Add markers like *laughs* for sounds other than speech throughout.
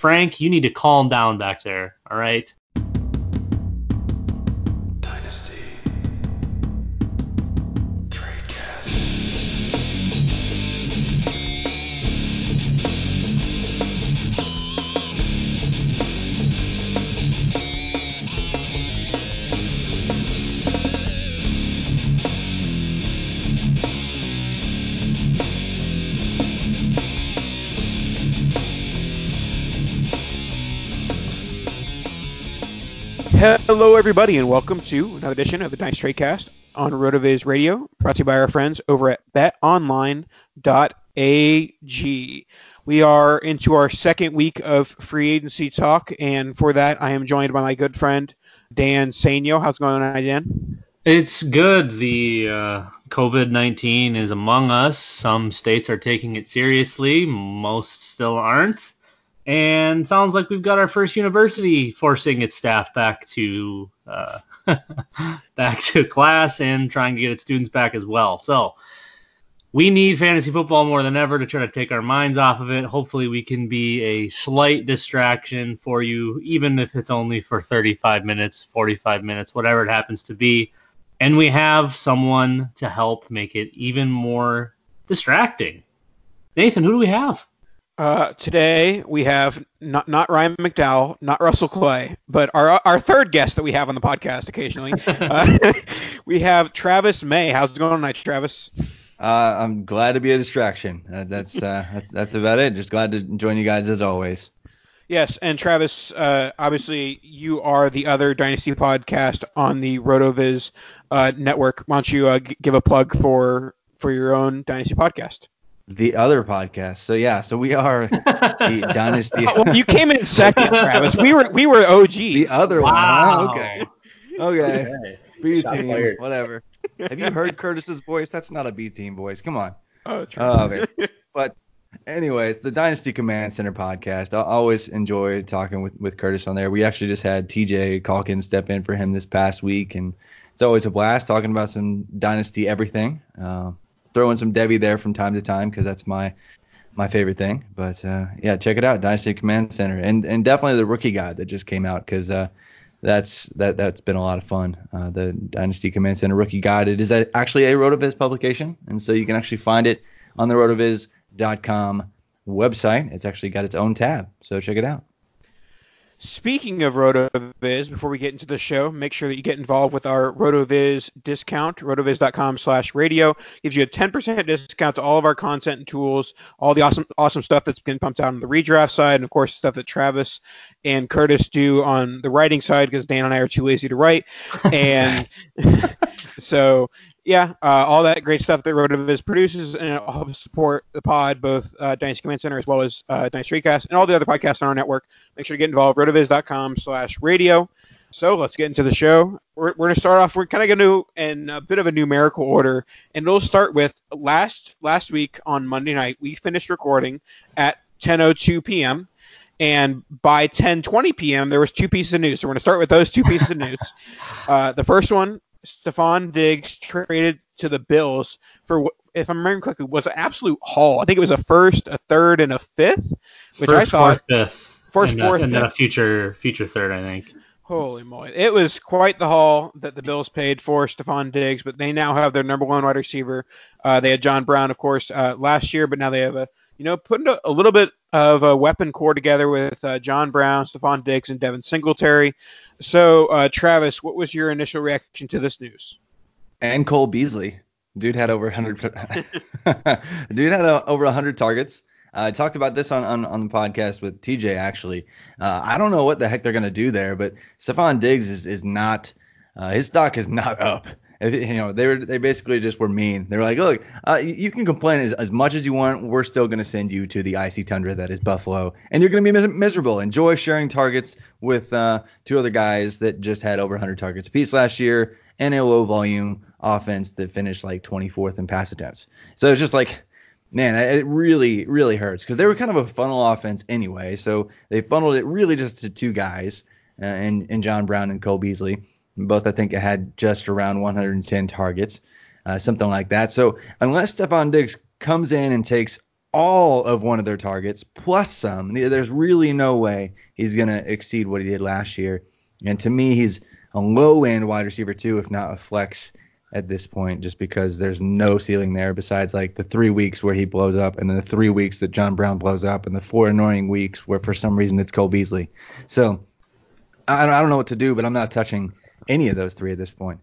Frank, you need to calm down back there. All right. Hello, everybody, and welcome to another edition of the Dice Tradecast on RotoViz Radio, brought to you by our friends over at betonline.ag. We are into our second week of free agency talk, and for that, I am joined by my good friend Dan Sainio. How's it going tonight, Dan? It's good. The uh, COVID 19 is among us. Some states are taking it seriously, most still aren't. And sounds like we've got our first university forcing its staff back to uh, *laughs* back to class and trying to get its students back as well. So we need fantasy football more than ever to try to take our minds off of it. Hopefully, we can be a slight distraction for you, even if it's only for 35 minutes, 45 minutes, whatever it happens to be. And we have someone to help make it even more distracting. Nathan, who do we have? Uh, today we have not not Ryan McDowell, not Russell Clay, but our our third guest that we have on the podcast occasionally. *laughs* uh, *laughs* we have Travis May. How's it going tonight, Travis? Uh, I'm glad to be a distraction. Uh, that's uh, *laughs* that's that's about it. Just glad to join you guys as always. Yes, and Travis, uh, obviously you are the other Dynasty podcast on the Rotoviz uh, network. Why don't you uh, g- give a plug for for your own Dynasty podcast? The other podcast. So yeah, so we are *laughs* the Dynasty. well, you came in second, *laughs* Travis. We were we were OGs. The other Wow. one. huh? Okay. Okay. Okay. B Shot team. fired. Whatever. Have you heard Curtis's voice? That's not a B team voice. Come on. Oh, true. Oh, man. But anyways, the Dynasty Command Center podcast. I always enjoy talking with, with Curtis on there. We actually just had TJ Calkins step in for him this past week, and it's always a blast talking about some Dynasty everything. Uh, throwing some devy there from time to time because that's my my favorite thing. But uh, yeah, check it out, Dynasty Command Center, and and definitely the rookie guide that just came out because uh, that's that that's been a lot of fun. Uh, the Dynasty Command Center rookie guide. It is actually a Rotoviz publication, and so you can actually find it on the rotoviz.com website. It's actually got its own tab, so check it out. Speaking of RotoViz, before we get into the show, make sure that you get involved with our RotoViz discount. RotoViz.com slash radio gives you a 10% discount to all of our content and tools, all the awesome awesome stuff that's been pumped out on the redraft side, and of course stuff that Travis and Curtis do on the writing side because Dan and I are too lazy to write. And *laughs* so yeah, uh, all that great stuff that RotoViz produces and it helps support the pod, both uh, Dynasty Command Center as well as uh, Dynasty TradeCast and all the other podcasts on our network. Make sure to get involved. Rotoviz.com slash radio. So let's get into the show. We're, we're going to start off. We're kind of going to in a bit of a numerical order, and it'll start with last last week on Monday night. We finished recording at 10:02 p.m. And by 10:20 p.m., there was two pieces of news. So we're going to start with those two pieces of news. *laughs* Uh, the first one Stefon Diggs traded to the Bills for, if I'm remembering correctly, was an absolute haul. I think it was a first, a third, and a fifth, which I First, thought, fourth, fifth, First, and, a- fourth, and then a future future third, I think. holy moly, it was quite the haul that the Bills paid for Stefon Diggs. But they now have their number one wide receiver. Uh, they had John Brown, of course, uh, last year, but now they have a, you know, putting a, a little bit of a weapon core together with uh, John Brown, Stefon Diggs, and Devin Singletary. So, uh, Travis, what was your initial reaction to this news? And Cole Beasley, dude had over 100. *laughs* dude had uh, over 100 targets. Uh, I talked about this on, on, on the podcast with TJ actually. Uh, I don't know what the heck they're gonna do there, but Stefon Diggs is is not uh, his stock is not up. If, you know they were they basically just were mean. They were like, look, uh, you, can complain as, as much as you want. We're still gonna send you to the icy tundra that is Buffalo, and you're gonna be mis- miserable. Enjoy sharing targets with uh, two other guys that just had over 100 targets apiece last year and a low volume offense that finished like 24th in pass attempts. So it's just like, man, it really, really hurts because they were kind of a funnel offense anyway. So they funneled it really just to two guys, uh, and, and John Brown and Cole Beasley. Both, I think, had just around 110 targets, uh, something like that. So unless Stefon Diggs comes in and takes all of one of their targets plus some. There's really no way he's going to exceed what he did last year. And to me, he's a low end wide receiver too, if not a flex at this point, just because there's no ceiling there besides like the three weeks where he blows up and then the three weeks that John Brown blows up and the four annoying weeks where for some reason it's Cole Beasley. So I don't, I don't know what to do, but I'm not touching any of those three at this point.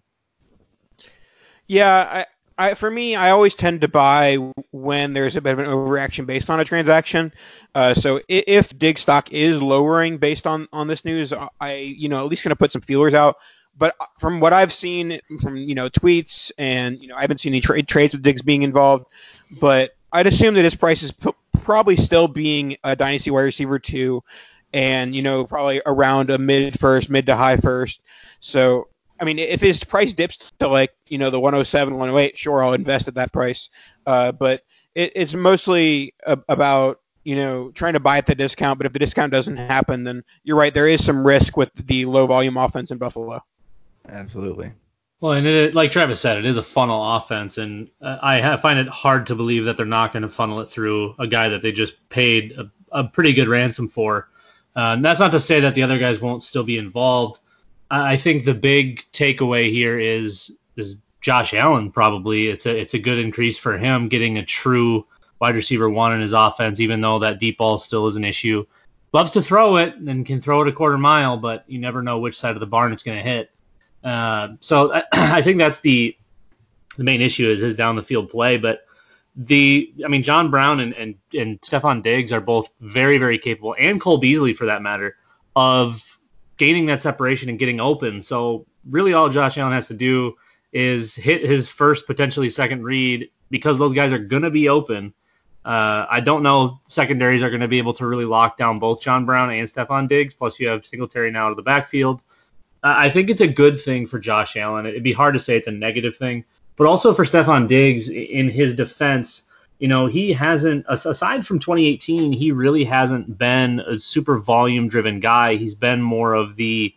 Yeah, I, I for me, I always tend to buy when there's a bit of an overreaction based on a transaction. Uh, so if dig stock is lowering based on on this news, I you know at least going to put some feelers out. But from what I've seen from you know tweets and you know I haven't seen any trade trades with Diggs being involved, but I'd assume that his price is p- probably still being a dynasty wide receiver two, and you know probably around a mid first, mid to high first. So I mean, if his price dips to like you know the 107, 108, sure, I'll invest at that price. Uh, but it, it's mostly a, about you know trying to buy at the discount. But if the discount doesn't happen, then you're right. There is some risk with the low volume offense in Buffalo. Absolutely. Well, and it, like Travis said, it is a funnel offense, and uh, I have, find it hard to believe that they're not going to funnel it through a guy that they just paid a, a pretty good ransom for. Uh, that's not to say that the other guys won't still be involved. I think the big takeaway here is is Josh Allen probably. It's a it's a good increase for him getting a true wide receiver one in his offense, even though that deep ball still is an issue. Loves to throw it and can throw it a quarter mile, but you never know which side of the barn it's going to hit. Uh, so I, *clears throat* I think that's the the main issue is his down the field play. But the I mean John Brown and and and Stefon Diggs are both very very capable, and Cole Beasley for that matter, of gaining that separation and getting open. So really all Josh Allen has to do is hit his first potentially second read because those guys are to be open. Uh, I don't know secondaries are going to be able to really lock down both John Brown and Stefon Diggs. Plus you have Singletary now to the backfield. I think it's a good thing for Josh Allen. It'd be hard to say it's a negative thing, but also for Stefon Diggs in his defense you know, he hasn't, aside from 2018, he really hasn't been a super volume driven guy. He's been more of the,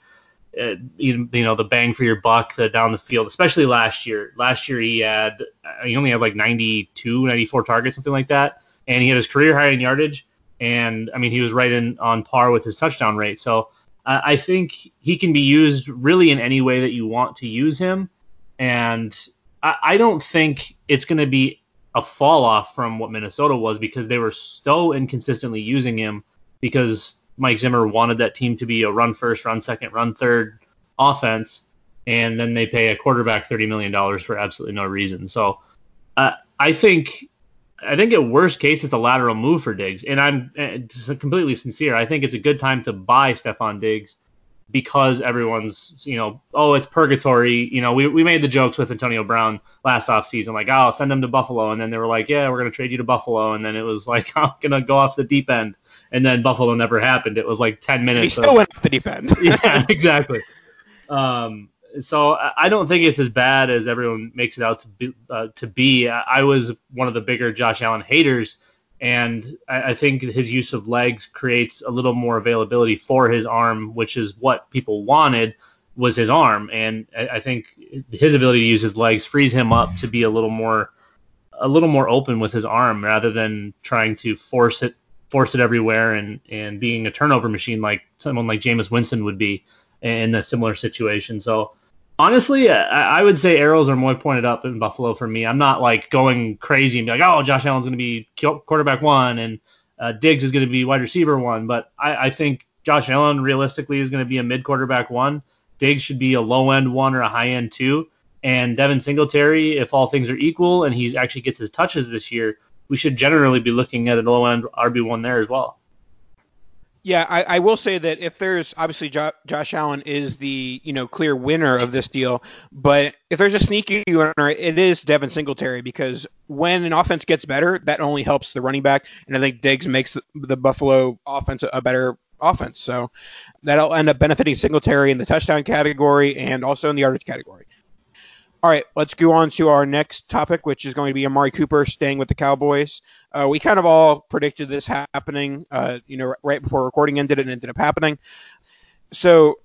uh, you, you, know, the bang for your buck, the down the field, especially last year. Last year he had, uh, he only had like 92, 94 targets, something like that. And he had his career high in yardage. And I mean, he was right in on par with his touchdown rate. So uh, I think he can be used really in any way that you want to use him. And I, I don't think it's going to be a fall off from what Minnesota was because they were so inconsistently using him because Mike Zimmer wanted that team to be a run first, run second, run third offense, and then they pay a quarterback thirty million dollars for absolutely no reason. So uh, I think I think at worst case it's a lateral move for Diggs, and I'm uh, completely sincere. I think it's a good time to buy Stefon Diggs because everyone's, you know, oh, it's purgatory. You know, we, we made the jokes with Antonio Brown last offseason, like, oh, send him to Buffalo. And then they were like, yeah, we're going to trade you to Buffalo. And then it was like, *laughs* I'm going to go off the deep end. And then Buffalo never happened. It was like 10 minutes. He still of, went off the deep end. *laughs* yeah, exactly. Um, so I don't think it's as bad as everyone makes it out to be. Uh, to be. I was one of the bigger Josh Allen haters and I, I, think his use of legs creates a little more availability for his arm, which is what people wanted was his arm, and I, I think his ability to use his legs frees him up to be a little more a little more open with his arm rather than trying to force it force it everywhere and and being a turnover machine like someone like Jameis Winston would be in a similar situation. So honestly, I, would say arrows are more pointed up in Buffalo for me. I'm not like going crazy and be like, oh, Josh Allen's going to be quarterback one and uh, Diggs is going to be wide receiver one. But I, I think Josh Allen realistically is going to be a mid quarterback one. Diggs should be a low end one or a high end two. And Devin Singletary, if all things are equal and he actually gets his touches this year, we should generally be looking at a low end RB one there as well. Yeah, I, I, will say that if there's obviously jo- Josh Allen is the you know clear winner of this deal, but if there's a sneaky winner, it is Devin Singletary because when an offense gets better, that only helps the running back, and I think Diggs makes the, the Buffalo offense a better offense. So that'll end up benefiting Singletary in the touchdown category and also in the yardage category. All right, let's go on to our next topic, which is going to be Amari Cooper staying with the Cowboys. Uh, we kind of all predicted this happening, uh, you know, right before recording ended, and ended up happening. So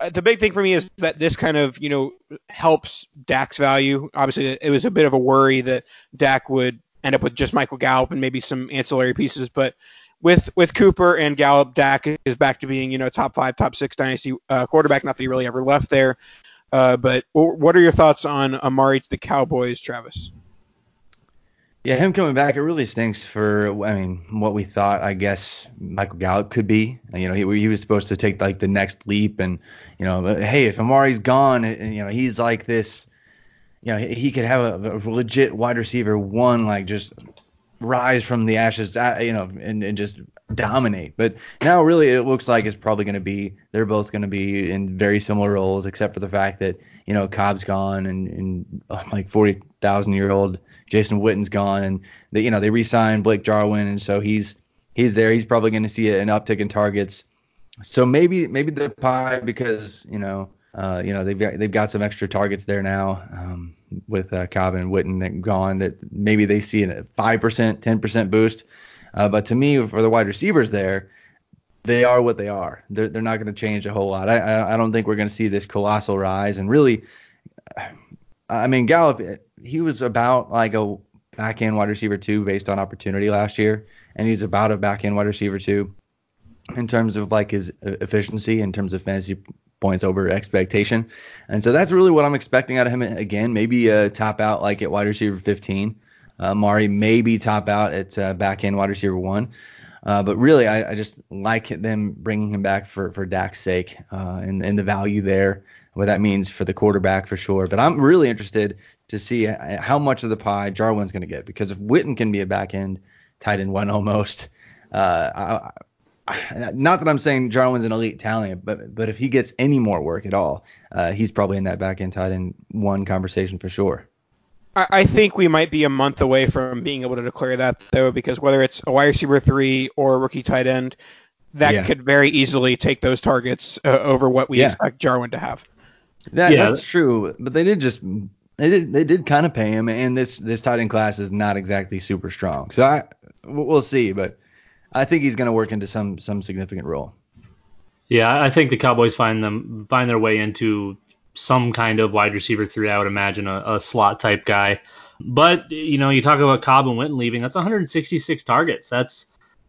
uh, the big thing for me is that this kind of, you know, helps Dak's value. Obviously, it was a bit of a worry that Dak would end up with just Michael Gallup and maybe some ancillary pieces. But with with Cooper and Gallup, Dak is back to being you know top five, top six dynasty uh, quarterback. Not that he really ever left there. Uh, but what are your thoughts on Amari to the Cowboys, Travis? Yeah, him coming back, it really stinks for, I mean, what we thought, I guess, Michael Gallup could be. You know, he, he was supposed to take, like, the next leap. And, you know, hey, if Amari's gone, and, you know, he's like this, you know, he could have a, a legit wide receiver one, like, just rise from the ashes, uh, you know, and, and just dominate. But now, really, it looks like it's probably going to be, they're both going to be in very similar roles, except for the fact that, you know, Cobb's gone and, and *laughs* like 40,000 year old Jason Witten's gone, and they, you know they re-signed Blake Jarwin, and so he's he's there. He's probably going to see an uptick in targets. So maybe maybe the pie because you know uh, you know they've got they've got some extra targets there now um, with uh, Cobb and Witten that gone. That maybe they see a five percent, ten percent boost. Uh, but to me, for the wide receivers there, they are what they are. They're they're not going to change a whole lot. I I, I don't think we're going to see this colossal rise. And really, I mean Gallup he was about like a back end wide receiver two based on opportunity last year, and he's about a back end wide receiver two in terms of like his efficiency in terms of fantasy points over expectation. And so that's really what I'm expecting out of him again. Maybe a top out like at wide receiver 15. Uh, Mari maybe top out at uh, back end wide receiver one. Uh, but really, I, I, just like them bringing him back for for Dak's sake uh, and, and the value there, what that means for the quarterback for sure. But I'm really interested to see how much of the pie Jarwin's going to get because if Witten can be a back end tight end one almost, uh, I, I, not that I'm saying Jarwin's an elite talent, but but if he gets any more work at all, uh, he's probably in that back end tight end one conversation for sure. I, I think we might be a month away from being able to declare that though, because whether it's a wide receiver three or a rookie tight end, that yeah. could very easily take those targets uh, over what we yeah. expect Jarwin to have. That, yeah, that's true. But they did just they did they did kind of pay him, and this this tight end class is not exactly super strong. So I we'll see, but I think he's going to work into some some significant role. Yeah, I think the Cowboys find them find their way into some kind of wide receiver three. I would imagine a, a slot type guy. But you know, you talk about Cobb and Witten leaving. That's 166 targets. That's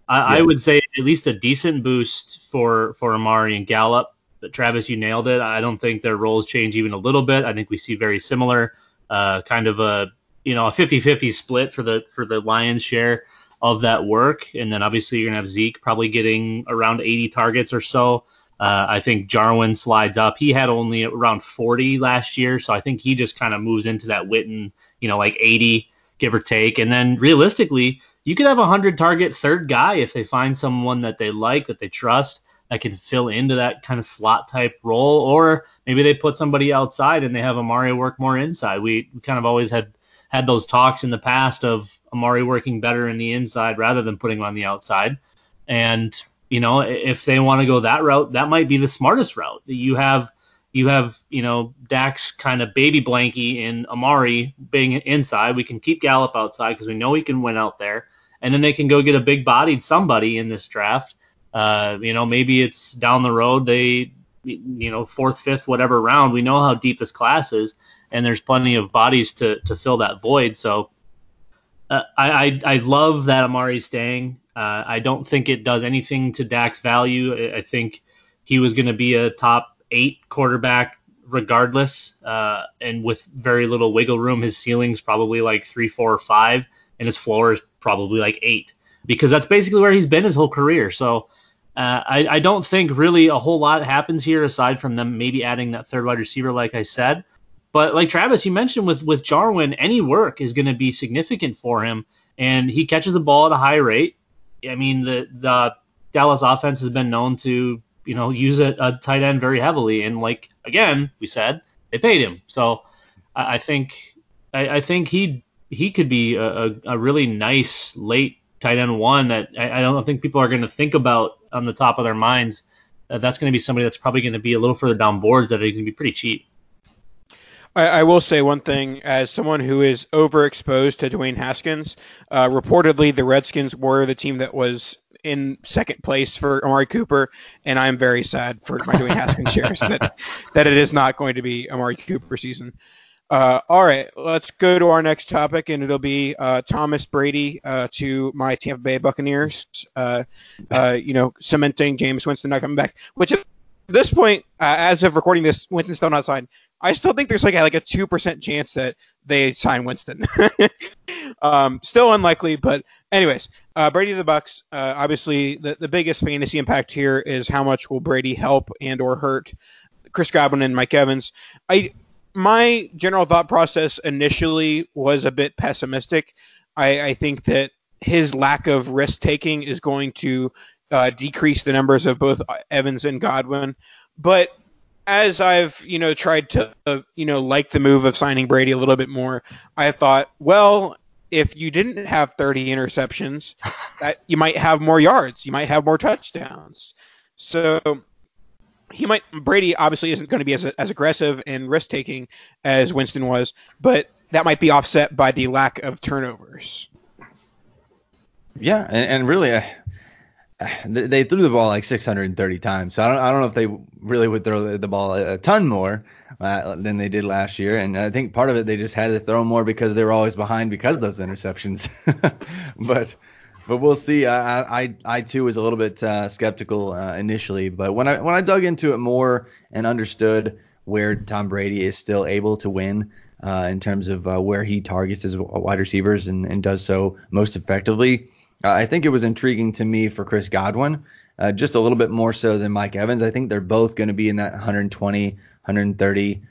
I, yeah. I would say at least a decent boost for for Amari and Gallup. But Travis, you nailed it. I don't think their roles change even a little bit. I think we see very similar, uh, kind of a you know a 50-50 split for the for the Lions share of that work. And then obviously you're gonna have Zeke probably getting around 80 targets or so. Uh, I think Jarwin slides up. He had only around 40 last year, so I think he just kind of moves into that Witten, you know, like 80 give or take. And then realistically, you could have a 100 target third guy if they find someone that they like, that they trust that can fill into that kind of slot type role, or maybe they put somebody outside and they have Amari work more inside. We, we kind of always had had those talks in the past of Amari working better in the inside rather than putting him on the outside. And you know, if they want to go that route, that might be the smartest route. You have you have you know Dak's kind of baby blankie in Amari being inside. We can keep Gallup outside because we know he can win out there, and then they can go get a big bodied somebody in this draft uh, you know, maybe it's down the road they, you know, fourth, fifth, whatever round. We know how deep this class is, and there's plenty of bodies to to fill that void. So uh, I, I I love that Amari's staying. Uh, I don't think it does anything to Dak's value. I, I think he was going to be a top eight quarterback regardless, uh, and with very little wiggle room. His ceiling's probably like three, four, or five, and his floor is probably like eight because that's basically where he's been his whole career. So uh, I, I, don't think really a whole lot happens here aside from them maybe adding that third wide receiver, like I said. But like Travis, you mentioned with with Jarwin, any work is going to be significant for him, and he catches the ball at a high rate. I mean, the the Dallas offense has been known to you know use a, a tight end very heavily, and like again we said, they paid him. So I, I think I, I, think he he could be a, a, a really nice late tight end one that I, I don't think people are going to think about on the top of their minds. Uh, that's going to be somebody that's probably going to be a little further down boards that are going to be pretty cheap. I, I, will say one thing as someone who is overexposed to Dwayne Haskins. Uh, reportedly, the Redskins were the team that was in second place for Amari Cooper, and I'm very sad for my Dwayne *laughs* Haskins shares that that it is not going to be Amari Cooper season. Uh, all right, let's go to our next topic, and it'll be uh, Thomas Brady uh, to my Tampa Bay Buccaneers. Uh, uh, you know, cementing Jameis Winston not coming back. Which at this point, uh, as of recording this, Winston's still not signed. I still think there's like a, like a two percent chance that they sign Winston. *laughs* um, still unlikely, but anyways, uh, Brady the Bucs. Uh, obviously, the the biggest fantasy impact here is how much will Brady help and or hurt Chris Godwin and Mike Evans. I my general thought process initially was a bit pessimistic. I, I think that his lack of risk taking is going to uh, decrease the numbers of both Evans and Godwin, but as I've you know tried to uh, you know like the move of signing Brady a little bit more, I thought, well, if you didn't have 30 interceptions, *laughs* that you might have more yards, you might have more touchdowns. So he might Brady obviously isn't going to be as as aggressive and risk taking as Winston was, but that might be offset by the lack of turnovers. Yeah, and, and really, uh, they threw the ball like 630 times. So I don't I don't know if they really would throw the ball a, ton more uh, than they did last year. And I think part of it they just had to throw more because they were always behind because of those interceptions. *laughs* but but we'll see. I I, I too was a little bit uh, skeptical uh, initially, but when I when I dug into it more and understood where Tom Brady is still able to win. Uh, in terms of uh, where he targets his wide receivers and, and does so most effectively, uh, I think it was intriguing to me for Chris Godwin, uh, just a little bit more so than Mike Evans. I think they're both going to be in that 120, 130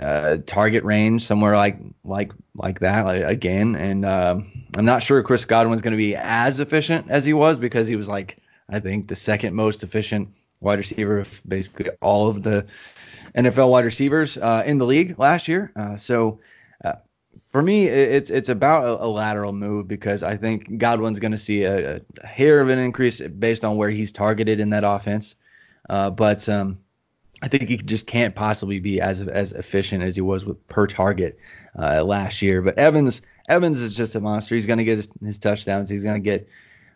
uh, target range, somewhere like like like that like, again. And uh, I'm not sure Chris Godwin's going to be as efficient as he was because he was like I think the second most efficient wide receiver of basically all of the NFL wide receivers uh, in the league last year. Uh, so for me, it's it's about a, a, lateral move because I think Godwin's going to see a, a, hair of an increase based on where he's targeted in that offense. Uh, but um, I think he just can't possibly be as as efficient as he was with per target uh, last year. But Evans Evans is just a monster. He's going to get his, his, touchdowns. He's going to get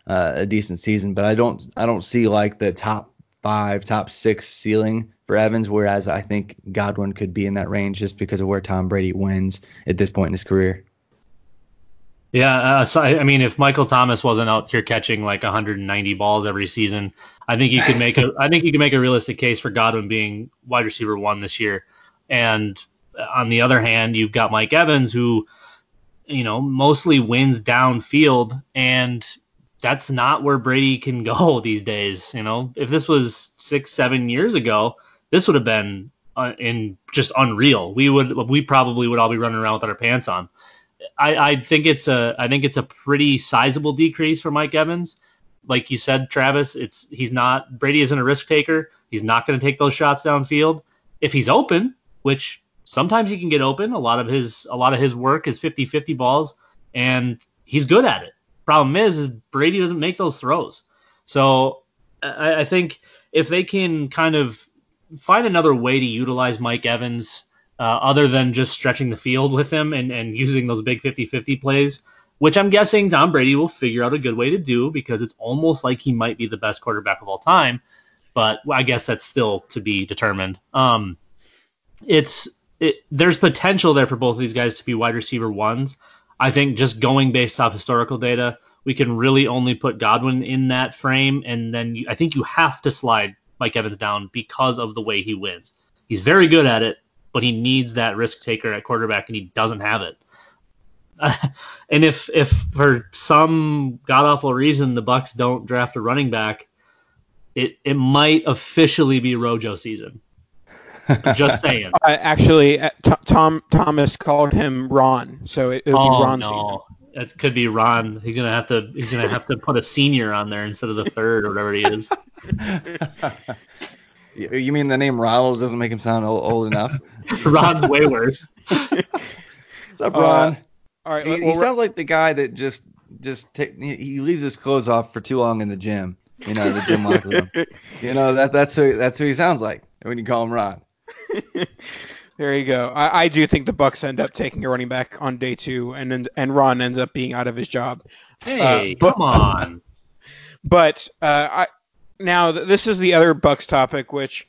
uh, a decent season. But I don't I don't see like the top five, top six ceiling for Evans, whereas I think Godwin could be in that range just because of where Tom Brady wins at this point in his career. Yeah, uh, so, I mean, if Michael Thomas wasn't out here catching like 190 balls every season, I think you could make a I think you could make a realistic case for Godwin being wide receiver one this year. And on the other hand, you've got Mike Evans who, you know, mostly wins downfield, and that's not where Brady can *laughs* go these days. You know, if this was six, seven years ago, this would have been uh, in just unreal. We would we probably would all be running around with our pants on. I, I think it's a I think it's a pretty sizable decrease for Mike Evans. Like you said, Travis, it's he's not Brady isn't a risk taker. He's not going to take those shots downfield. If he's open, which sometimes he can get open, a lot of his a lot of his work is 50-50 balls, and he's good at it. Problem is, is Brady doesn't make those throws. So I, I think if they can kind of find another way to utilize Mike Evans uh, other than just stretching the field with him and, and using those big 50-50 plays, which I'm guessing Tom Brady will figure out a good way to do because it's almost like he might be the best quarterback of all time. But I guess that's still to be determined. Um, it's it, there's potential there for both of these guys to be wide receiver ones. I think just going based off historical data, we can really only put Godwin in that frame, and then you, I think you have to slide Mike Evans down because of the way he wins. He's very good at it, but he needs that risk taker at quarterback, and he doesn't have it. *laughs* and if if for some god awful reason the Bucs don't draft a running back, it it might officially be Rojo season. Just *laughs* saying. Uh, actually, uh, t- Tom Thomas called him Ron, so it, will oh, be Ron no. season it could be Ron. He's gonna have to he's gonna have to put a senior on there instead of the third or whatever he is. *laughs* *laughs* you mean the name Ronald doesn't make him sound old, old enough? *laughs* Ron's way worse. *laughs* What's up, Ron? Uh, all right, he, well, he sounds like the guy that just just take, he leaves his clothes off for too long in the gym. You know, the gym locker room. You know that that's who that's who he sounds like when you call him Ron. There you go. I, I, do think the Bucs end up taking a running back on day two, and and Ron ends up being out of his job. Hey, uh, but, come on. But uh, I now this is the other Bucs topic, which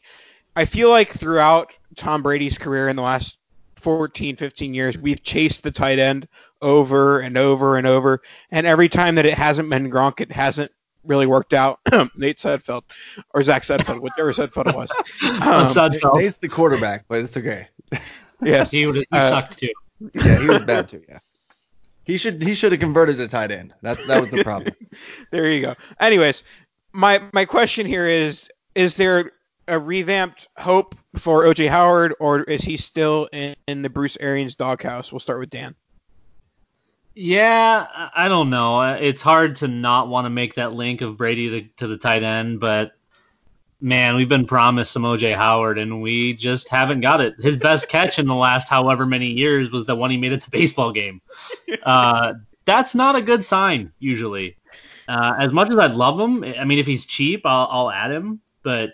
I feel like throughout Tom Brady's career in the last 14, 15 years, we've chased the tight end over and over and over, and every time that it hasn't been Gronk, it hasn't really worked out. *clears throat* Nate Sudfeld or Zach Sudfeld, whatever Sudfeld it was. *laughs* Um, Sudfeld. Nate's the quarterback, but it's okay. yes, he, he Uh, sucked too. Yeah, he was bad too. Yeah. He should he should have converted to tight end. That that was the problem. *laughs* there you go. Anyways, my my question here is: Is there a revamped hope for OJ Howard, or is he still in, in the Bruce Arians doghouse? We'll start with Dan. Yeah, I don't know. It's hard to not want to make that link of Brady to, to the tight end, but man, we've been promised some OJ Howard, and we just haven't got it. His best catch in the last however many years was the one he made at the baseball game. *laughs* Uh, that's not a good sign usually. Uh, as much as I'd love him, I mean, if he's cheap, I'll, I'll add him, but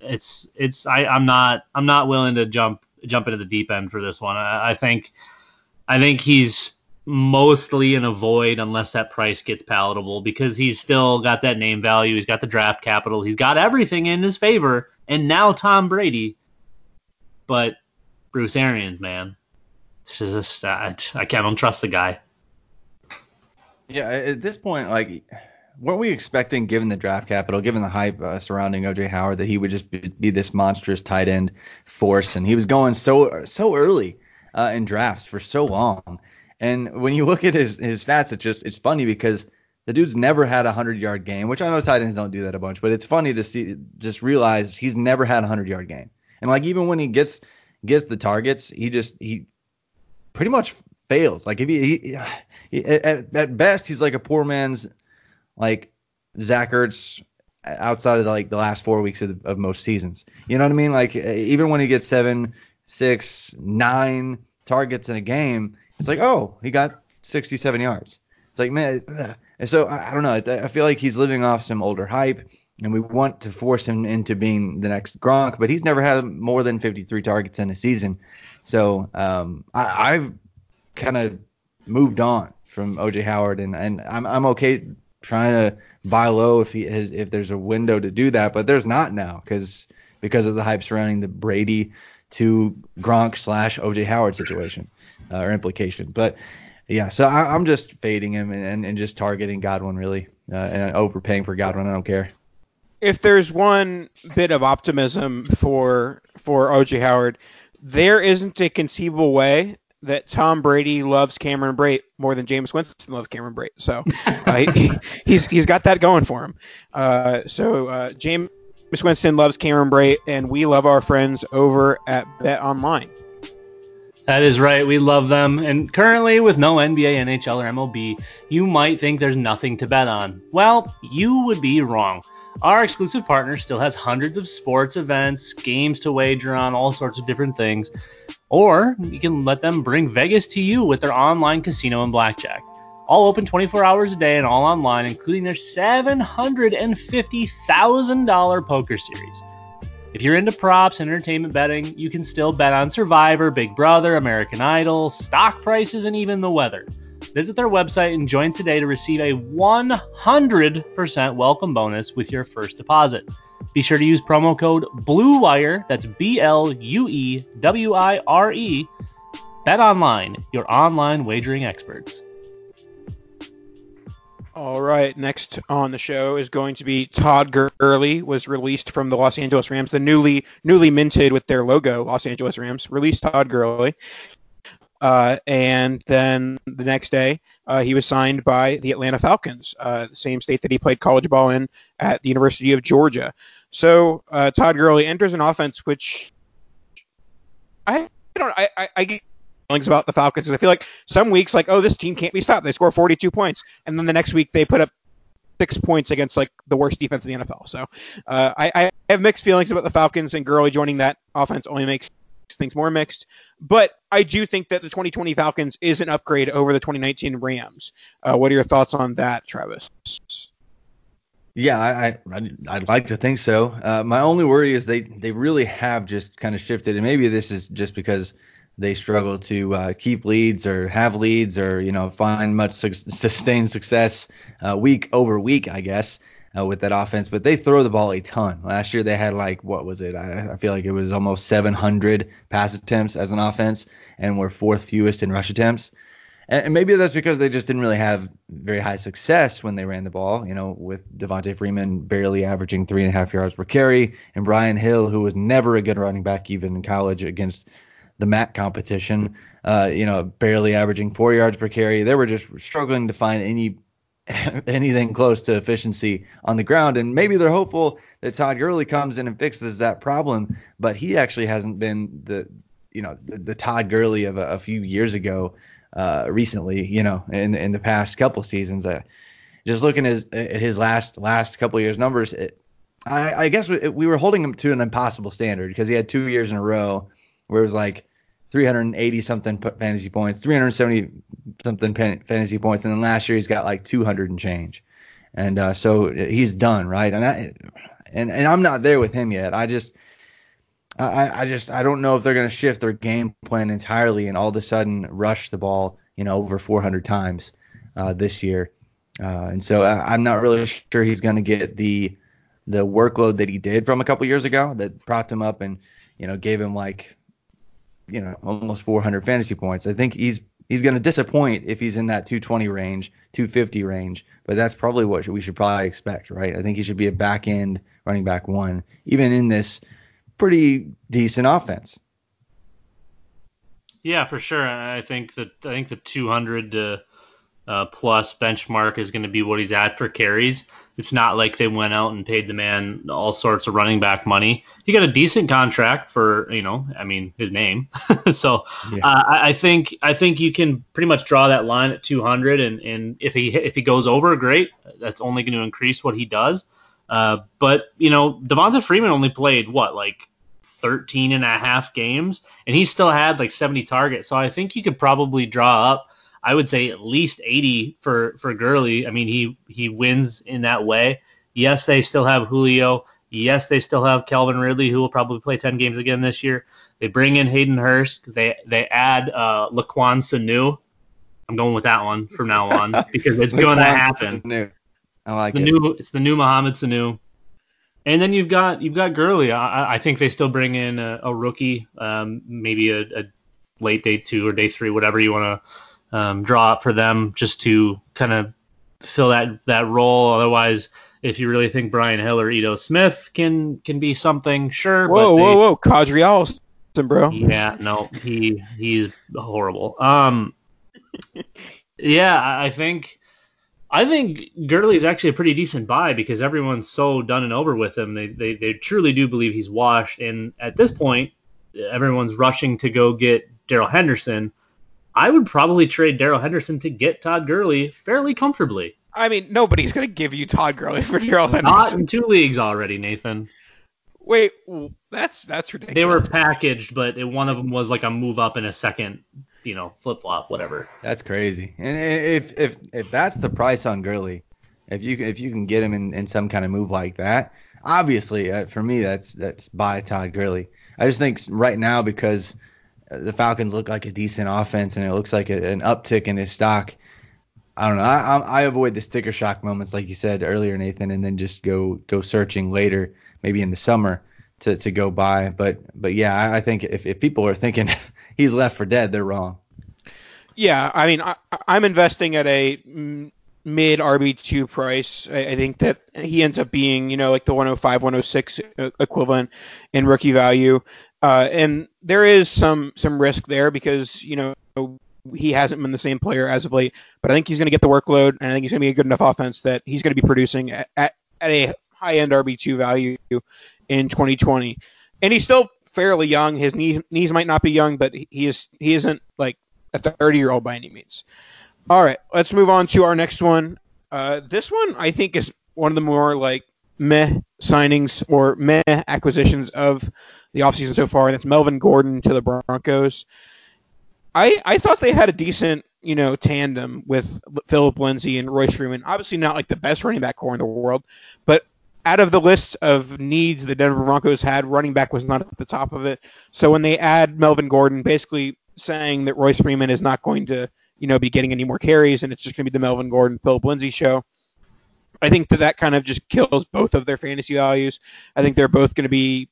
it's it's I, I'm not I'm not willing to jump jump into the deep end for this one. I, I think I think he's mostly an avoid unless that price gets palatable because he's still got that name value, he's got the draft capital, he's got everything in his favor, and now Tom Brady. But Bruce Arians, man, it's just I, I can't I trust the guy. Yeah, at this point, like, weren't we expecting, given the draft capital, given the hype uh, surrounding OJ Howard, that he would just be, be this monstrous tight end force? And he was going so so early uh, in drafts for so long. And when you look at his his stats, it's just it's funny because the dude's never had a hundred yard game, which I know tight ends don't do that a bunch, but it's funny to see just realize he's never had a hundred yard game. And like even when he gets gets the targets, he just he pretty much fails. Like if he, he, at, at best he's like a poor man's like Zach Ertz outside of the, like the last four weeks of, of most seasons. You know what I mean? Like even when he gets seven, six, nine targets in a game, it's like oh he got 67 yards. It's like man, ugh. and so I, I don't know. I feel like he's living off some older hype. And we want to force him into being the next Gronk, but he's never had more than 53 targets in a season. So um, I, I've kind of moved on from OJ Howard, and, and I'm I'm okay trying to buy low if he has if there's a window to do that, but there's not now because because of the hype surrounding the Brady to Gronk slash OJ Howard situation uh, or implication. But yeah, so I, I'm just fading him and, and, and just targeting Godwin really uh, and overpaying for Godwin. I don't care. If there's one bit of optimism for for OJ Howard, there isn't a conceivable way that Tom Brady loves Cameron Brate more than Jameis Winston loves Cameron Brate. So uh, he, he's he's got that going for him. Uh, so uh, Jameis Winston loves Cameron Brate, and we love our friends over at Bet Online. That is right. We love them. And currently, with no NBA, NHL, or MLB, you might think there's nothing to bet on. Well, you would be wrong. Our exclusive partner still has hundreds of sports events, games to wager on, all sorts of different things. Or you can let them bring Vegas to you with their online casino and blackjack. All open 24 hours a day and all online, including their $750,000 poker series. If you're into props and entertainment betting, you can still bet on Survivor, Big Brother, American Idol, stock prices, and even the weather. Visit their website and join today to receive a 100% welcome bonus with your first deposit. Be sure to use promo code BLUEWIRE, that's B L U E W I R E. Bet Online, your online wagering experts. All right, next on the show is going to be Todd Gurley was released from the Los Angeles Rams, the newly newly minted with their logo Los Angeles Rams. Released Todd Gurley. Uh, and then the next day, uh, he was signed by the Atlanta Falcons, uh, the same state that he played college ball in at the University of Georgia. So uh, Todd Gurley enters an offense which I don't I, I, I get feelings about the Falcons. I feel like some weeks like oh this team can't be stopped. They score 42 points, and then the next week they put up six points against like the worst defense in the NFL. So uh, I, I have mixed feelings about the Falcons, and Gurley joining that offense only makes things more mixed. But I do think that the 2020 Falcons is an upgrade over the 2019 Rams. Uh, what are your thoughts on that, Travis? Yeah, I, I I'd like to think so. Uh, my only worry is they they really have just kind of shifted, and maybe this is just because they struggle to uh, keep leads or have leads or you know find much su- sustained success uh, week over week, I guess. Uh, with that offense, but they throw the ball a ton. Last year they had like what was it? I, I feel like it was almost 700 pass attempts as an offense, and were fourth fewest in rush attempts. And maybe that's because they just didn't really have very high success when they ran the ball. You know, with Devonta Freeman barely averaging three and a half yards per carry, and Brian Hill, who was never a good running back even in college against the MAC competition, uh, you know, barely averaging four yards per carry. They were just struggling to find any *laughs* anything close to efficiency on the ground. And maybe they're hopeful that Todd Gurley comes in and fixes that problem, but he actually hasn't been the you know the, the Todd Gurley of a, a, few years ago, uh, recently. You know, in in the past couple seasons. Uh, just looking at his, at his last last couple years numbers, it, I, I guess we, we were holding him to an impossible standard because he had two years in a row where it was like 380 something fantasy points, 370 something fantasy points, and then last year he's got like 200 and change, and uh, so he's done right. And I and and I'm not there with him yet. I just I I just I don't know if they're gonna shift their game plan entirely and all of a sudden rush the ball you know over 400 times uh, this year, uh, and so I, I'm not really sure he's gonna get the the workload that he did from a couple years ago that propped him up and you know gave him like you know almost 400 fantasy points. I think he's he's going to disappoint if he's in that 220 range, 250 range. But that's probably what we should probably expect, right? I think he should be a back end running back one, even in this pretty decent offense. Yeah, for sure. I think that I think the 200 to uh, plus benchmark is going to be what he's at for carries. It's not like they went out and paid the man all sorts of running back money. He got a decent contract for, you know, I mean, his name. *laughs* so yeah. uh, I think I think you can pretty much draw that line at 200, and and if he if he goes over, great. That's only going to increase what he does. Uh, but you know, Devonta Freeman only played what like 13 and a half games, and he still had like 70 targets. So I think you could probably draw up I would say at least 80 for for Gurley. I mean, he he wins in that way. Yes, they still have Julio. Yes, they still have Calvin Ridley, who will probably play 10 games again this year. They bring in Hayden Hurst. They they add uh, Laquan Sanu. I'm going with that one from now on *laughs* because it's going to happen. Sanu. I like it's the it. new it's the new Mohamed Sanu. And then you've got you've got Gurley. I, I think they still bring in a, a rookie, um, maybe a, a late day two or day three, whatever you want to um, draw up for them just to kind of fill that that role. Otherwise, if you really think Brian Hill or Ito Smith can can be something, sure. Whoa, whoa, whoa, Qadree Ollison, bro. Yeah, no, he he's horrible. Um, *laughs* yeah, I think. I think Gurley is actually a pretty decent buy because everyone's so done and over with him. They, they they truly do believe he's washed. And at this point, everyone's rushing to go get Darrell Henderson. I would probably trade Darrell Henderson to get Todd Gurley fairly comfortably. I mean, nobody's going to give you Todd Gurley for Darrell Henderson. Not in two leagues already, Nathan. Wait, that's that's ridiculous. They were packaged, but it, one of them was like a move up in a second, you know, flip flop, whatever. That's crazy. And if if if that's the price on Gurley, if you if you can get him in, in some kind of move like that, obviously uh, for me that's that's buy Todd Gurley. I just think right now because the Falcons look like a decent offense and it looks like a, an uptick in his stock. I don't know. I, I avoid the sticker shock moments, like you said earlier, Nathan, and then just go go searching later, maybe in the summer, to, to go buy. But but yeah, I, I think if, if people are thinking *laughs* he's left for dead, they're wrong. Yeah, I mean, I, I'm investing at a mid RB2 price. I, I, think that he ends up being, you know, like the 105, 106 equivalent in rookie value. Uh, and there is some some risk there because you know he hasn't been the same player as of late. But I think he's going to get the workload, and I think he's going to be a good enough offense that he's going to be producing at, at, at a high end RB2 value in 2020. And he's still fairly young. His knees, knees might not be young, but he is he isn't like a 30 year old by any means. All right, let's move on to our next one. Uh, this one I think is one of the more like meh signings or meh acquisitions of the offseason so far, and that's Melvin Gordon to the Broncos. I I thought they had a decent you know tandem with Philip Lindsay and Royce Freeman. Obviously not like the best running back core in the world, but out of the list of needs the Denver Broncos had, running back was not at the top of it. So when they add Melvin Gordon, basically saying that Royce Freeman is not going to you know be getting any more carries and it's just going to be the Melvin Gordon Philip Lindsay show. I think that that kind of just kills both of their fantasy values. I think they're both going to be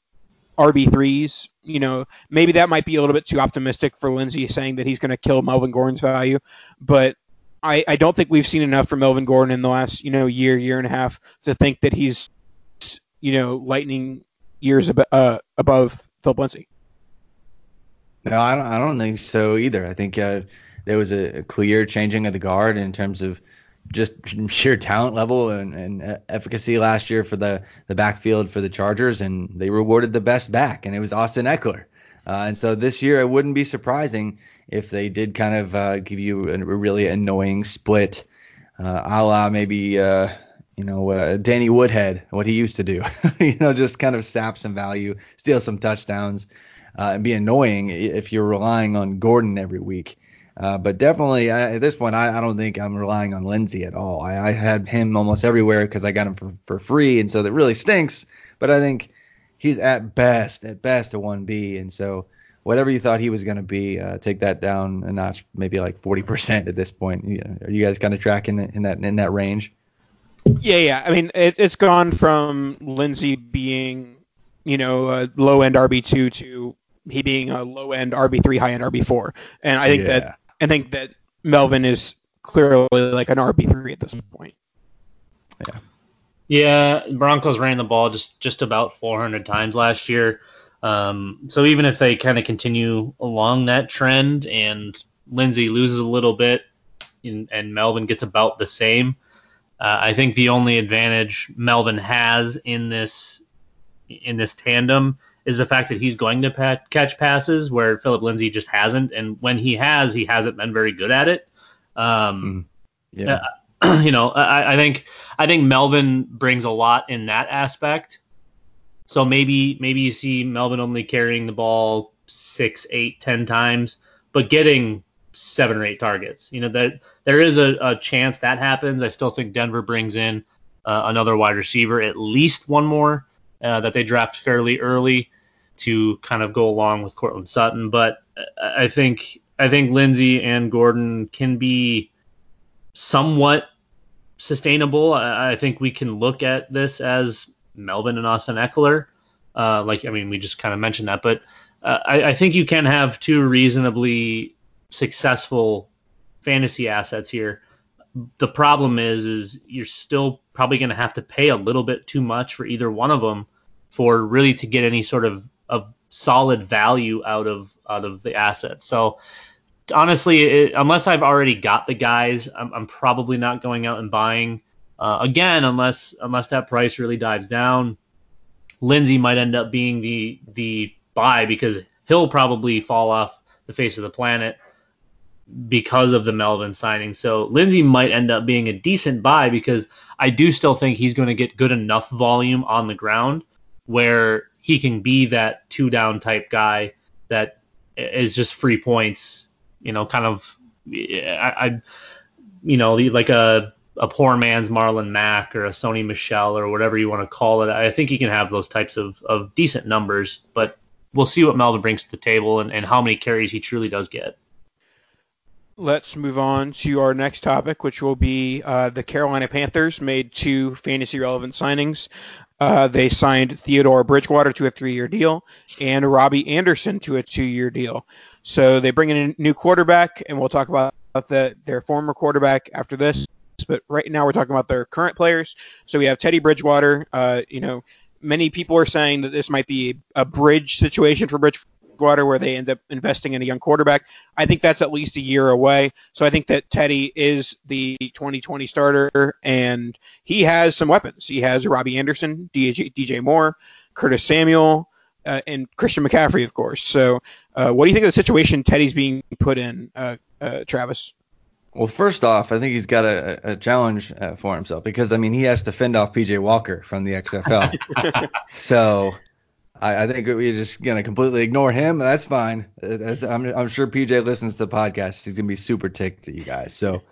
RB3s. You know, maybe that might be a little bit too optimistic for Lindsay saying that he's going to kill Melvin Gordon's value, but I, I don't think we've seen enough from Melvin Gordon in the last, you know, year, year and a half to think that he's, you know, lightning years ab- uh, above Phil Lindsay. No, I don't, I don't think so either. I think uh, there was a, clear changing of the guard in terms of just sheer talent level and, and, efficacy last year for the, the backfield for the Chargers, and they rewarded the best back, and it was Austin Ekeler. Uh, and so this year, it wouldn't be surprising if they did kind of uh, give you a really annoying split, uh, a la maybe uh, you know uh, Danny Woodhead, what he used to do. *laughs* you know, just kind of sap some value, steal some touchdowns, uh, and be annoying if you're relying on Gordon every week. Uh, but definitely I, at this point, I, I, don't think I'm relying on Lindsay at all. I, I had him almost everywhere because I got him for, for free, and so that really stinks. But I think he's at best, at best, a 1B, and so whatever you thought he was going to be, uh, take that down a notch, maybe like 40% at this point. Are you guys kind of tracking in that in that range? Yeah, yeah. I mean, it, has gone from Lindsay being, you know, a low end RB two to he being a low end RB three, high end RB four, and I think yeah. that I think that Melvin is clearly like an RB three at this point. Yeah. Yeah, Broncos ran the ball just just about 400 times last year. Um, so even if they kind of continue along that trend and Lindsay loses a little bit and, and Melvin gets about the same, uh, I think the only advantage Melvin has in this in this tandem is the fact that he's going to pa- catch passes where Phillip Lindsay just hasn't, and when he has, he hasn't been very good at it. Um, hmm. yeah. Uh, *clears throat* you know, I, I think I think Melvin brings a lot in that aspect. So maybe maybe you see Melvin only carrying the ball six, eight, ten times, but getting seven or eight targets. You know that there is a, a chance that happens. I still think Denver brings in uh, another wide receiver, at least one more uh, that they draft fairly early to kind of go along with Courtland Sutton. But I think I think Lindsay and Gordon can be somewhat sustainable. I, I think we can look at this as Melvin and Austin Ekeler. Uh, like I mean, we just kind of mentioned that, but uh, I, I think you can have two reasonably successful fantasy assets here. The problem is, is you're still probably going to have to pay a little bit too much for either one of them for really to get any sort of of solid value out of out of the asset. So honestly, it, unless I've already got the guys, I'm, I'm probably not going out and buying uh, again unless unless that price really dives down. Lindsay might end up being the the buy because he'll probably fall off the face of the planet because of the Melvin signing. So Lindsay might end up being a decent buy because I do still think he's going to get good enough volume on the ground where he can be that two down type guy that is just free points, you know, kind of I, I you know, like a a poor man's Marlon Mack or a Sony Michel or whatever you want to call it. I think he can have those types of, of decent numbers, but we'll see what Melvin brings to the table and, and how many carries he truly does get. Let's move on to our next topic, which will be uh, the Carolina Panthers made two fantasy relevant signings. Uh, they signed Theodore Bridgewater to a three-year deal and Robby Anderson to a two-year deal. So they bring in a new quarterback, and we'll talk about the, their former quarterback after this. But right now we're talking about their current players. So we have Teddy Bridgewater. Uh, you know, many people are saying that this might be a bridge situation for Bridgewater Bridgewater where they end up investing in a young quarterback. I think that's at least a year away. So I think that Teddy is the 2020 starter, and he has some weapons. He has Robby Anderson, DJ, DJ Moore, Curtis Samuel, uh, and Christian McCaffrey, of course. So uh, what do you think of the situation Teddy's being put in, uh, uh Travis? Well, first off, I think he's got a, a challenge uh, for himself because I mean he has to fend off PJ Walker from the XFL. *laughs* so I, I think we're just gonna completely ignore him. That's fine. That's, I'm, I'm sure PJ listens to the podcast. He's gonna be super ticked at you guys. So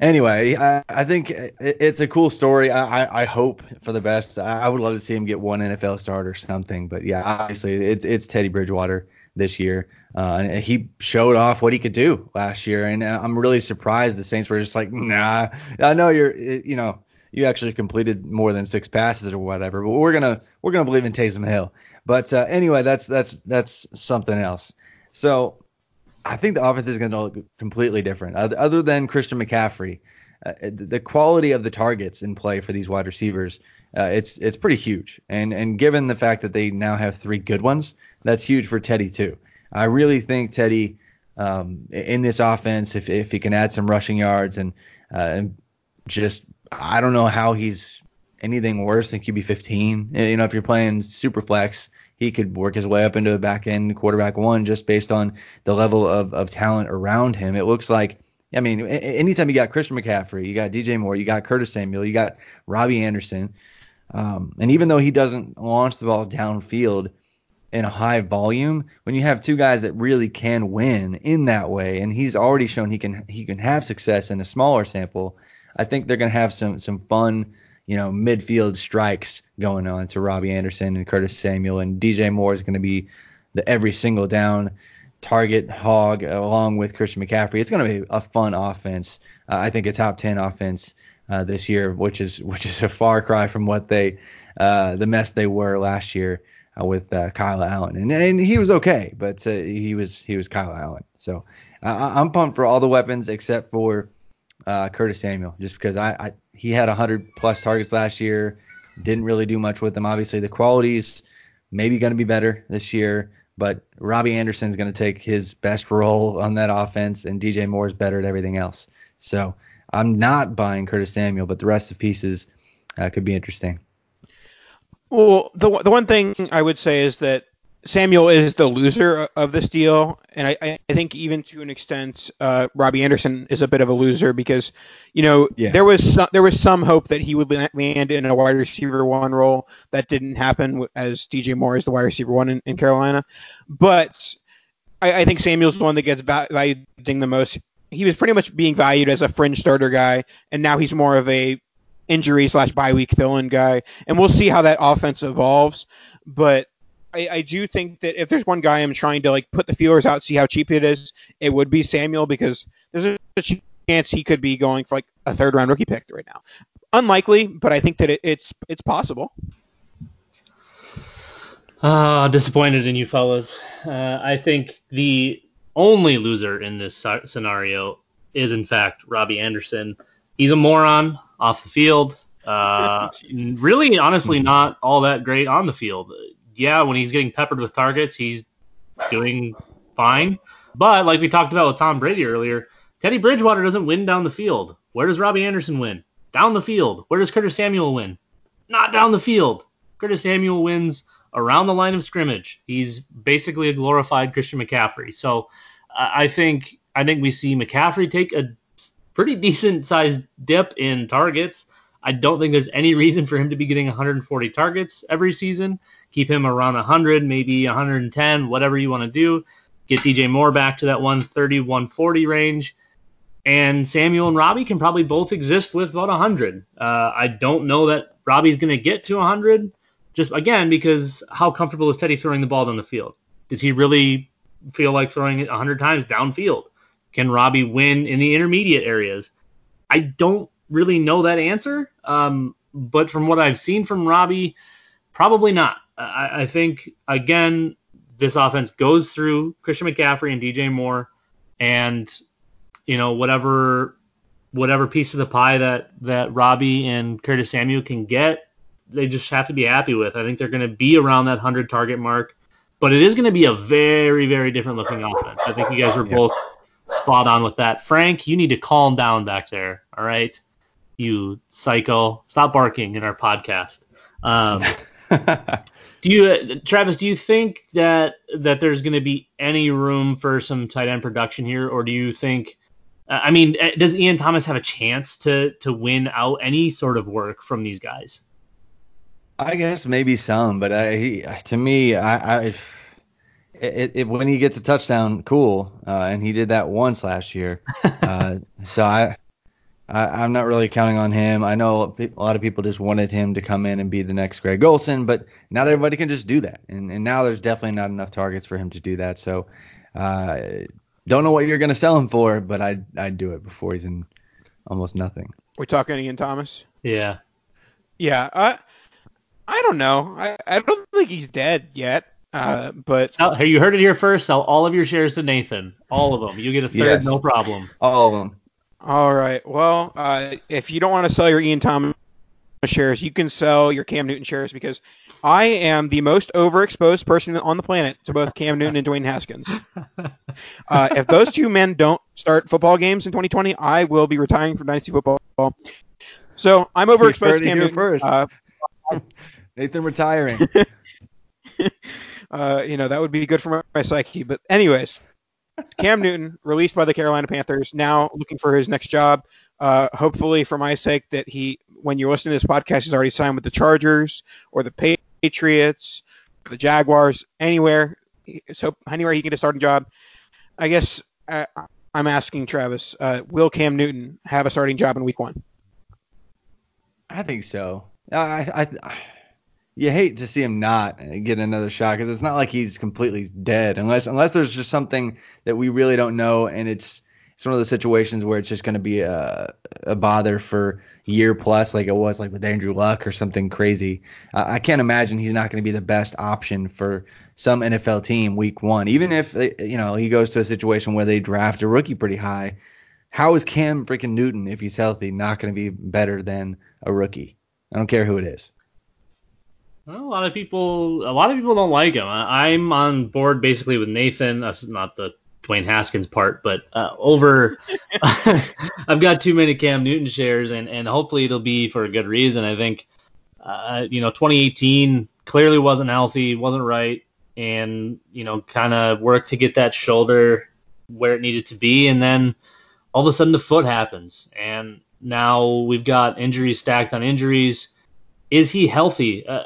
anyway, I, I think it, it's a cool story. I, I, I hope for the best. I, I, would love to see him get one NFL start or something. But yeah, obviously it's it's Teddy Bridgewater this year, uh, and he showed off what he could do last year. And I'm really surprised the Saints were just like, nah. I know you're, you know you actually completed more than six passes or whatever. But we're gonna we're gonna believe in Taysom Hill. But uh, anyway, that's that's that's something else. So I think the offense is gonna look completely different. Other than Christian McCaffrey, uh, the quality of the targets in play for these wide receivers, uh, it's it's pretty huge. And and given the fact that they now have three good ones, that's huge for Teddy too. I really think Teddy um, in this offense, if if he can add some rushing yards and uh, and just I don't know how he's anything worse than QB 15. You know, if you're playing super flex, he could work his way up into a back end quarterback one just based on the level of, of talent around him. It looks like, I mean, anytime you got Christian McCaffrey, you got DJ Moore, you got Curtis Samuel, you got Robby Anderson. Um, and even though he doesn't launch the ball downfield in a high volume, when you have two guys that really can win in that way, and he's already shown he can he can have success in a smaller sample, I think they're going to have some some fun, you know, midfield strikes going on to Robby Anderson and Curtis Samuel, and DJ Moore is going to be the every single down target hog along with Christian McCaffrey. It's going to be a fun offense. Uh, I think a top 10 offense uh, this year, which is which is a far cry from what they uh, the mess they were last year uh, with uh, Kyle Allen, and and he was okay, but uh, he was he was Kyle Allen. So I'm pumped for all the weapons except for uh, Curtis Samuel, just because I, I he had 100 plus targets last year, didn't really do much with them. Obviously, the qualities maybe going to be better this year, but Robby Anderson's going to take his best role on that offense, and DJ Moore's better at everything else. So I'm not buying Curtis Samuel, but the rest of pieces uh, could be interesting. Well, the the one thing I would say is that Samuel is the loser of this deal, and I, I think even to an extent, uh, Robby Anderson is a bit of a loser because, you know, yeah. there was some, there was some hope that he would land in a wide receiver one role. That didn't happen as DJ Moore is the wide receiver one in, in Carolina, but I, I, think Samuel's the one that gets valued the most. He was pretty much being valued as a fringe starter guy, and now he's more of a injury slash bye week fill in guy, and we'll see how that offense evolves, but I, I, do think that if there's one guy I'm trying to like put the feelers out, see how cheap it is, it would be Samuel because there's a chance he could be going for like a third round rookie pick right now. Unlikely, but I think that it, it's it's possible. Uh, disappointed in you fellas. Uh, I think the only loser in this scenario is in fact Robby Anderson. He's a moron off the field. Uh, *laughs* really, honestly, not all that great on the field yeah, when he's getting peppered with targets, he's doing fine. But like we talked about with Tom Brady earlier, Teddy Bridgewater doesn't win down the field. Where does Robby Anderson win? Down the field. Where does Curtis Samuel win? Not down the field. Curtis Samuel wins around the line of scrimmage. He's basically a glorified Christian McCaffrey. So I think I think we see McCaffrey take a pretty decent sized dip in targets. I don't think there's any reason for him to be getting 140 targets every season. Keep him around 100, maybe 110, whatever you want to do. Get DJ Moore back to that 130, 140 range. And Samuel and Robby can probably both exist with about 100. Uh, I don't know that Robby's going to get to 100, just again, because how comfortable is Teddy throwing the ball down the field? Does he really feel like throwing it 100 times downfield? Can Robby win in the intermediate areas? I don't really know that answer. Um, but from what I've seen from Robby, probably not. I, I, think again, this offense goes through Christian McCaffrey and DJ Moore, and you know whatever whatever piece of the pie that that Robby and Curtis Samuel can get, they just have to be happy with. I think they're going to be around that 100 target mark, but it is going to be a very very different looking offense. I think you guys were yeah. both spot on with that. Frank, you need to calm down back there. All right you psycho. Stop barking in our podcast. Um, *laughs* do you, Travis? Do you think that that there's going to be any room for some tight end production here, or do you think? I mean, eh, does Ian Thomas have a chance to to win out any sort of work from these guys? I guess maybe some, but I, to me, I, I it, it, when he gets a touchdown, cool, uh, and he did that once last year. *laughs* Uh, so I I, am not really counting on him. I know a lot of people just wanted him to come in and be the next Greg Olsen, but not everybody can just do that. And, and now there's definitely not enough targets for him to do that. So uh, don't know what you're going to sell him for, but I'd, I'd do it before he's in almost nothing. We're talking Ian Thomas. Yeah. Yeah. I I don't know. I, I don't think he's dead yet. Uh, but Sell, you heard it here first. Sell all of your shares to Nathan. All of them. You get a third, Yes. no problem. All of them. All right. Well, uh, if you don't want to sell your Ian Thomas shares, you can sell your Cam Newton shares because I am the most overexposed person on the planet to both Cam Newton and Dwayne Haskins. *laughs* Uh, if those two men don't start football games in 2020, I will be retiring from dynasty football. So I'm overexposed to Cam Newton. first. Uh, *laughs* Nathan retiring. *laughs* uh, you know that would be good for my, my psyche. But anyways, Cam Newton released by the Carolina Panthers, now looking for his next job. Uh, hopefully, for my sake, that he, when you're listening to this podcast, he's already signed with the Chargers or the Patriots, or the Jaguars, anywhere. So anywhere he can get a starting job. I guess uh, I'm asking Travis, uh, will Cam Newton have a starting job in Week One? I think so. I, I, you hate to see him not get another shot because it's not like he's completely dead unless unless there's just something that we really don't know and it's it's one of those situations where it's just going to be a, a bother for year plus like it was like with Andrew Luck or something crazy. Uh, I can't imagine he's not going to be the best option for some NFL team week one, even if you know he goes to a situation where they draft a rookie pretty high. How is Cam freaking Newton, if he's healthy, not going to be better than a rookie? I don't care who it is. Well, a lot of people, a lot of people don't like him. I, I'm on board basically with Nathan. That's not the Dwayne Haskins part, but uh, over, *laughs* I've got too many Cam Newton shares, and and hopefully it'll be for a good reason. I think, uh, you know, 2018 clearly wasn't healthy, wasn't right, and you know, kind of worked to get that shoulder where it needed to be, and then all of a sudden the foot happens, and now we've got injuries stacked on injuries. Is he healthy? Uh,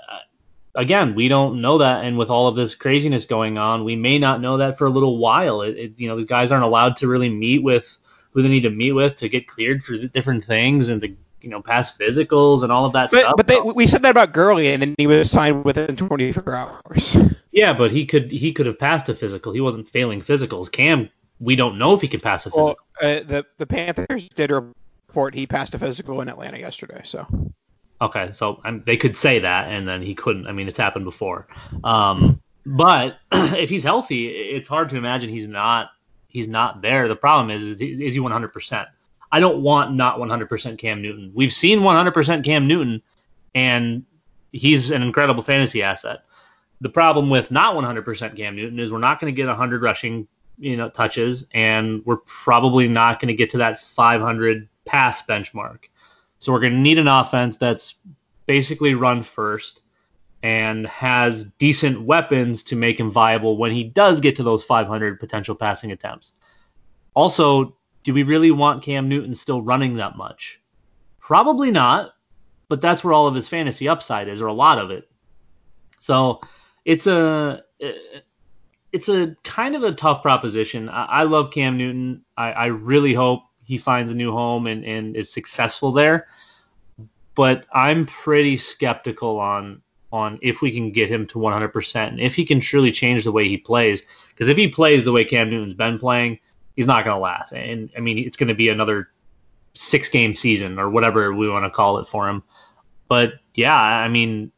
again, we don't know that, and with all of this craziness going on, we may not know that for a little while. It, it, you know, these guys aren't allowed to really meet with who they need to meet with to get cleared for different things and to you know pass physicals and all of that But, stuff. but they, we said that about Gurley, and then he was signed within 24 hours. *laughs* yeah, but he could he could have passed a physical. He wasn't failing physicals. Cam, we don't know if he could pass a physical. Well, uh, the the Panthers did report he passed a physical in Atlanta yesterday. So Okay, so they could say that, and then he couldn't. I mean, it's happened before. Um, but *clears throat* if he's healthy, it's hard to imagine he's not he's not there. The problem is, is, is he 100%? I don't want not 100% Cam Newton. We've seen 100% Cam Newton, and he's an incredible fantasy asset. The problem with not 100% Cam Newton is we're not going to get 100 rushing you know touches, and we're probably not going to get to that 500 pass benchmark. So we're going to need an offense that's basically run first and has decent weapons to make him viable when he does get to those 500 potential passing attempts. Also, do we really want Cam Newton still running that much? Probably not, but that's where all of his fantasy upside is, or a lot of it. So it's a it's a kind of a tough proposition. I, I love Cam Newton. I, I really hope he finds a new home and, and is successful there. But I'm pretty skeptical on on if we can get him to 100% and if he can truly change the way he plays. Because if he plays the way Cam Newton's been playing, he's not going to last. And I mean, it's going to be another six game season or whatever we want to call it for him. But yeah, I mean,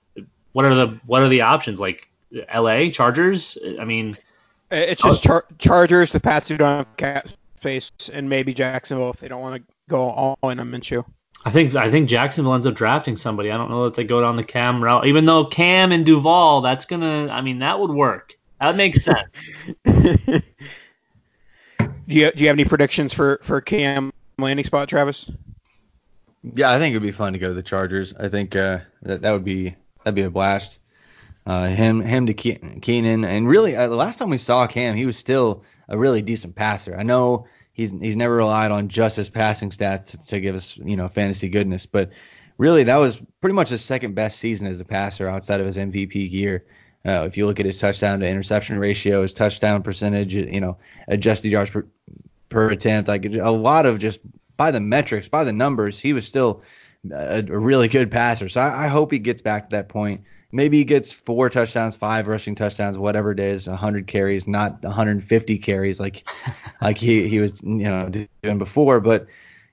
what are the what are the options like L.A. Chargers? I mean, it's just char- Chargers, the Pats who don't have cap space, and maybe Jacksonville if they don't want to go all in on Minshew. I think I think Jacksonville ends up drafting somebody. I don't know that they go down the Cam route, even though Cam and Duval, that's gonna. I mean, that would work. That makes sense. *laughs* do you do you have any predictions for for Cam landing spot, Travis? Yeah, I think it'd be fun to go to the Chargers. I think uh, that that would be that'd be a blast. Uh, him him to Ke- Keenan, and really uh, the last time we saw Cam, he was still a really decent passer. I know he's he's never relied on just his passing stats to, to give us you know fantasy goodness, but really that was pretty much his second best season as a passer outside of his MVP year. Uh, if you look at his touchdown to interception ratio, his touchdown percentage, you know, adjusted yards per, per attempt, like a lot of just by the metrics, by the numbers, he was still a, a really good passer. So I, I hope he gets back to that point. Maybe he gets four touchdowns, five rushing touchdowns, whatever it is, 100 carries, not 150 carries like *laughs* like he he was you know doing before. But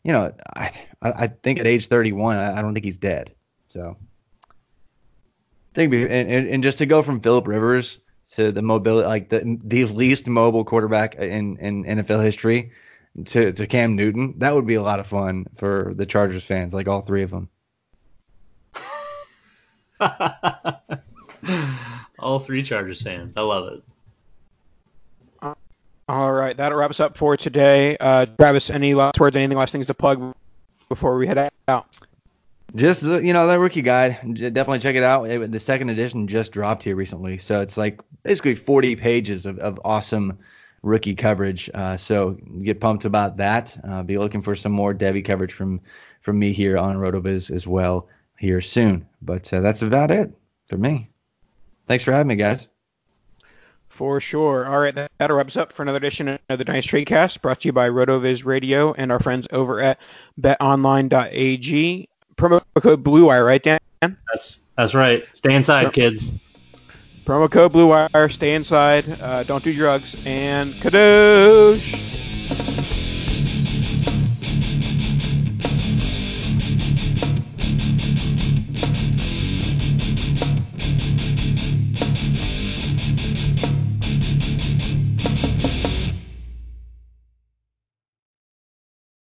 you know, I I, think at age 31, I, don't think he's dead. So I think and, and, and just to go from Philip Rivers to the mobility, like the the least mobile quarterback in, in NFL history, to to Cam Newton, that would be a lot of fun for the Chargers fans, like all three of them. *laughs* all three Chargers fans, I love it. All right, that'll wrap us up for today. Uh, Travis, any last words, anything last things to plug before we head out? Just you know that rookie guide, definitely check it out. It, the second edition just dropped here recently, so it's like basically 40 pages of, of awesome rookie coverage. Uh, so get pumped about that. Uh, be looking for some more Devy coverage from from me here on Rotoviz as well here soon. But uh, that's about it for me. Thanks for having me, guys. For sure. All right, that, that'll up for another edition of the Nice TradeCast, brought to you by RotoViz Radio and our friends over at BetOnline.ag promo code Blue Wire, right, Dan? That's that's right. Stay inside, kids. Promo code Blue Wire. Stay inside. Uh, don't do drugs. And kadoosh.